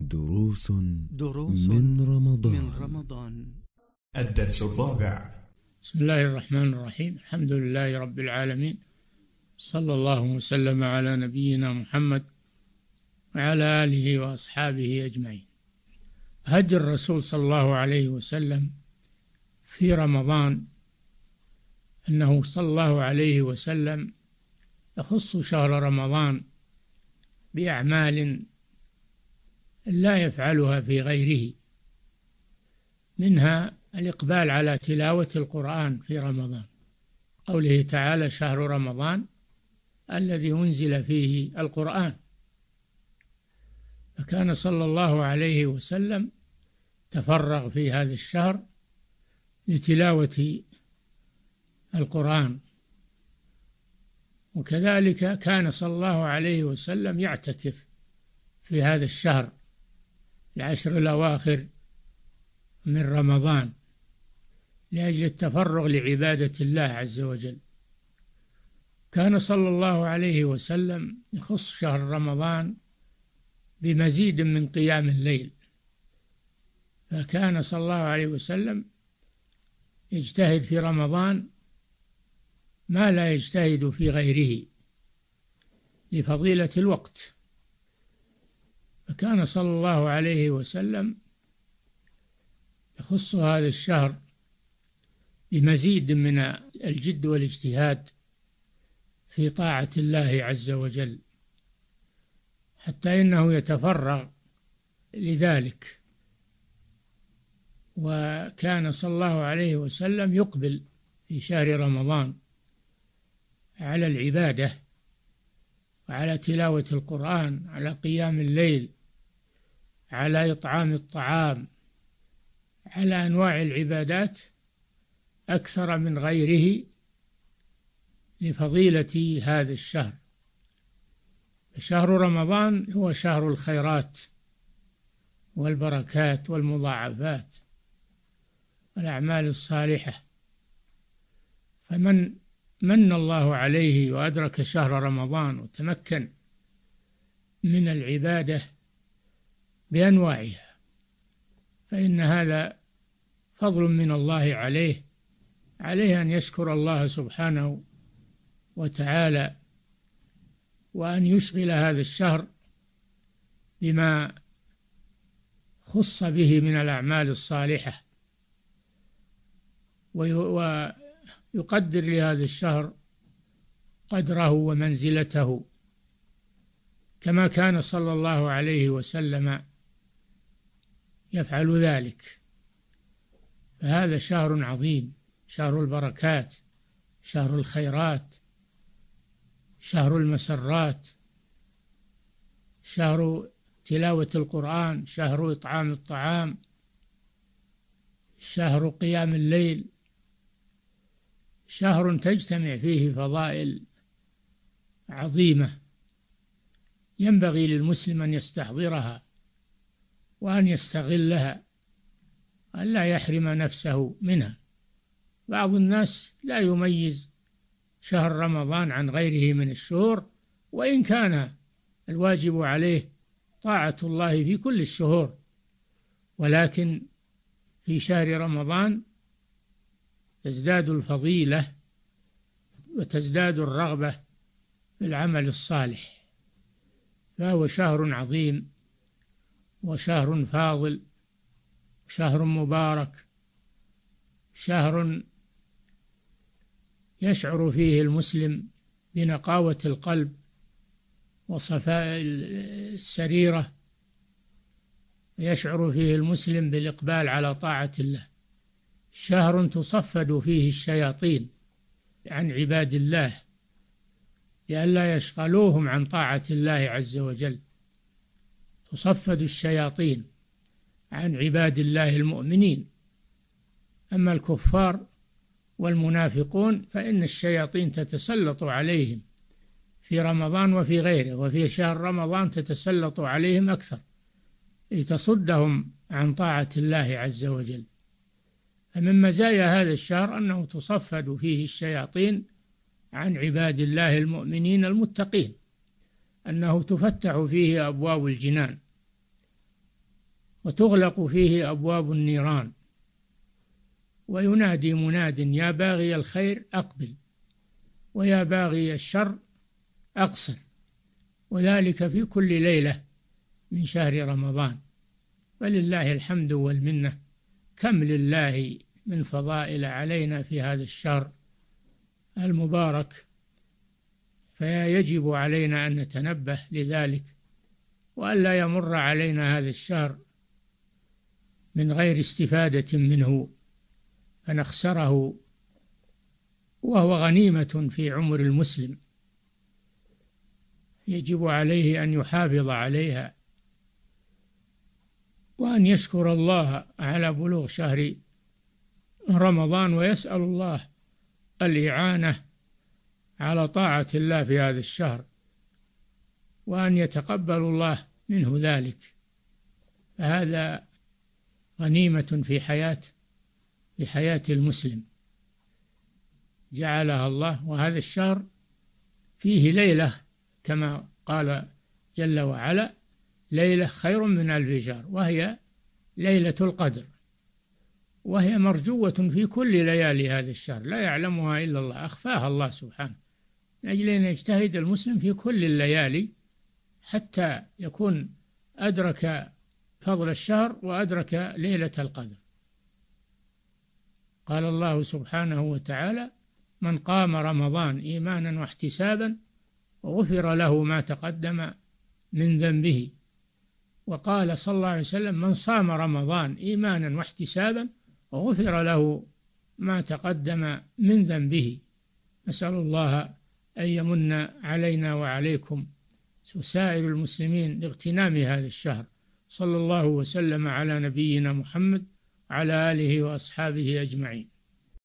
دروس دروس من رمضان. من رمضان. الدرس الرابع. بسم الله الرحمن الرحيم. الحمد لله رب العالمين. صلى الله وسلم على نبينا محمد وعلى آله وأصحابه أجمعين. هدي الرسول صلى الله عليه وسلم في رمضان أنه صلى الله عليه وسلم يخص شهر رمضان بأعمال لا يفعلها في غيره. منها الإقبال على تلاوة القرآن في رمضان. قوله تعالى شهر رمضان الذي أنزل فيه القرآن. فكان صلى الله عليه وسلم تفرغ في هذا الشهر لتلاوة القرآن. وكذلك كان صلى الله عليه وسلم يعتكف في هذا الشهر العشر الأواخر من رمضان لأجل التفرغ لعبادة الله عز وجل. كان صلى الله عليه وسلم يخص شهر رمضان بمزيد من قيام الليل. فكان صلى الله عليه وسلم يجتهد في رمضان ما لا يجتهد في غيره لفضيلة الوقت. فكان صلى الله عليه وسلم يخص هذا الشهر بمزيد من الجد والاجتهاد في طاعة الله عز وجل حتى إنه يتفرغ لذلك. وكان صلى الله عليه وسلم يقبل في شهر رمضان على العبادة وعلى تلاوة القرآن على قيام الليل على إطعام الطعام على أنواع العبادات أكثر من غيره لفضيلة هذا الشهر. شهر رمضان هو شهر الخيرات والبركات والمضاعفات والأعمال الصالحة. فمن من الله عليه وأدرك شهر رمضان وتمكن من العبادة بأنواعها فإن هذا فضل من الله عليه عليه أن يشكر الله سبحانه وتعالى وأن يشغل هذا الشهر بما خص به من الأعمال الصالحة ويقدر لهذا الشهر قدره ومنزلته كما كان صلى الله عليه وسلم يفعل ذلك. فهذا شهر عظيم شهر البركات شهر الخيرات شهر المسرات شهر تلاوة القرآن شهر إطعام الطعام شهر قيام الليل. شهر تجتمع فيه فضائل عظيمة ينبغي للمسلم أن يستحضرها. وأن يستغلها أن لا يحرم نفسه منها. بعض الناس لا يميز شهر رمضان عن غيره من الشهور وإن كان الواجب عليه طاعة الله في كل الشهور. ولكن في شهر رمضان تزداد الفضيلة وتزداد الرغبة في العمل الصالح فهو شهر عظيم. وشهر فاضل شهر مبارك شهر يشعر فيه المسلم بنقاوة القلب وصفاء السريرة يشعر فيه المسلم بالإقبال على طاعة الله. شهر تصفد فيه الشياطين عن عباد الله لئلا يشغلوهم عن طاعة الله عز وجل. تصفد الشياطين عن عباد الله المؤمنين. أما الكفار والمنافقون فإن الشياطين تتسلط عليهم في رمضان وفي غيره وفي شهر رمضان تتسلط عليهم أكثر لتصدهم عن طاعة الله عز وجل. فمن مزايا هذا الشهر أنه تصفد فيه الشياطين عن عباد الله المؤمنين المتقين. أنه تفتح فيه أبواب الجنان وتغلق فيه أبواب النيران وينادي مناد يا باغي الخير أقبل ويا باغي الشر أقصر وذلك في كل ليلة من شهر رمضان. ولله الحمد والمنة. كم لله من فضائل علينا في هذا الشهر المبارك. فيجب علينا أن نتنبه لذلك وألا يمر علينا هذا الشهر من غير استفادة منه فنخسره وهو غنيمة في عمر المسلم. يجب عليه أن يحافظ عليها وأن يشكر الله على بلوغ شهر رمضان ويسأل الله الإعانة على طاعة الله في هذا الشهر وأن يتقبل الله منه ذلك. فهذا غنيمة في حياة في حياة المسلم. جعلها الله وهذا الشهر فيه ليلة كما قال جل وعلا ليلة خير من ألف شهر وهي ليلة القدر. وهي مرجوة في كل ليالي هذا الشهر لا يعلمها إلا الله أخفاها الله سبحانه. من أجل أن يجتهد المسلم في كل الليالي حتى يكون أدرك فضل الشهر وأدرك ليلة القدر. قال الله سبحانه وتعالى من قام رمضان إيمانا واحتسابا غفر له ما تقدم من ذنبه وقال صلى الله عليه وسلم من صام رمضان إيمانا واحتسابا غفر له ما تقدم من ذنبه نسأل الله أن يمن علينا وعليكم وسائر المسلمين لاغتنام هذا الشهر. صلى الله وسلم على نبينا محمد وعلى آله وأصحابه أجمعين.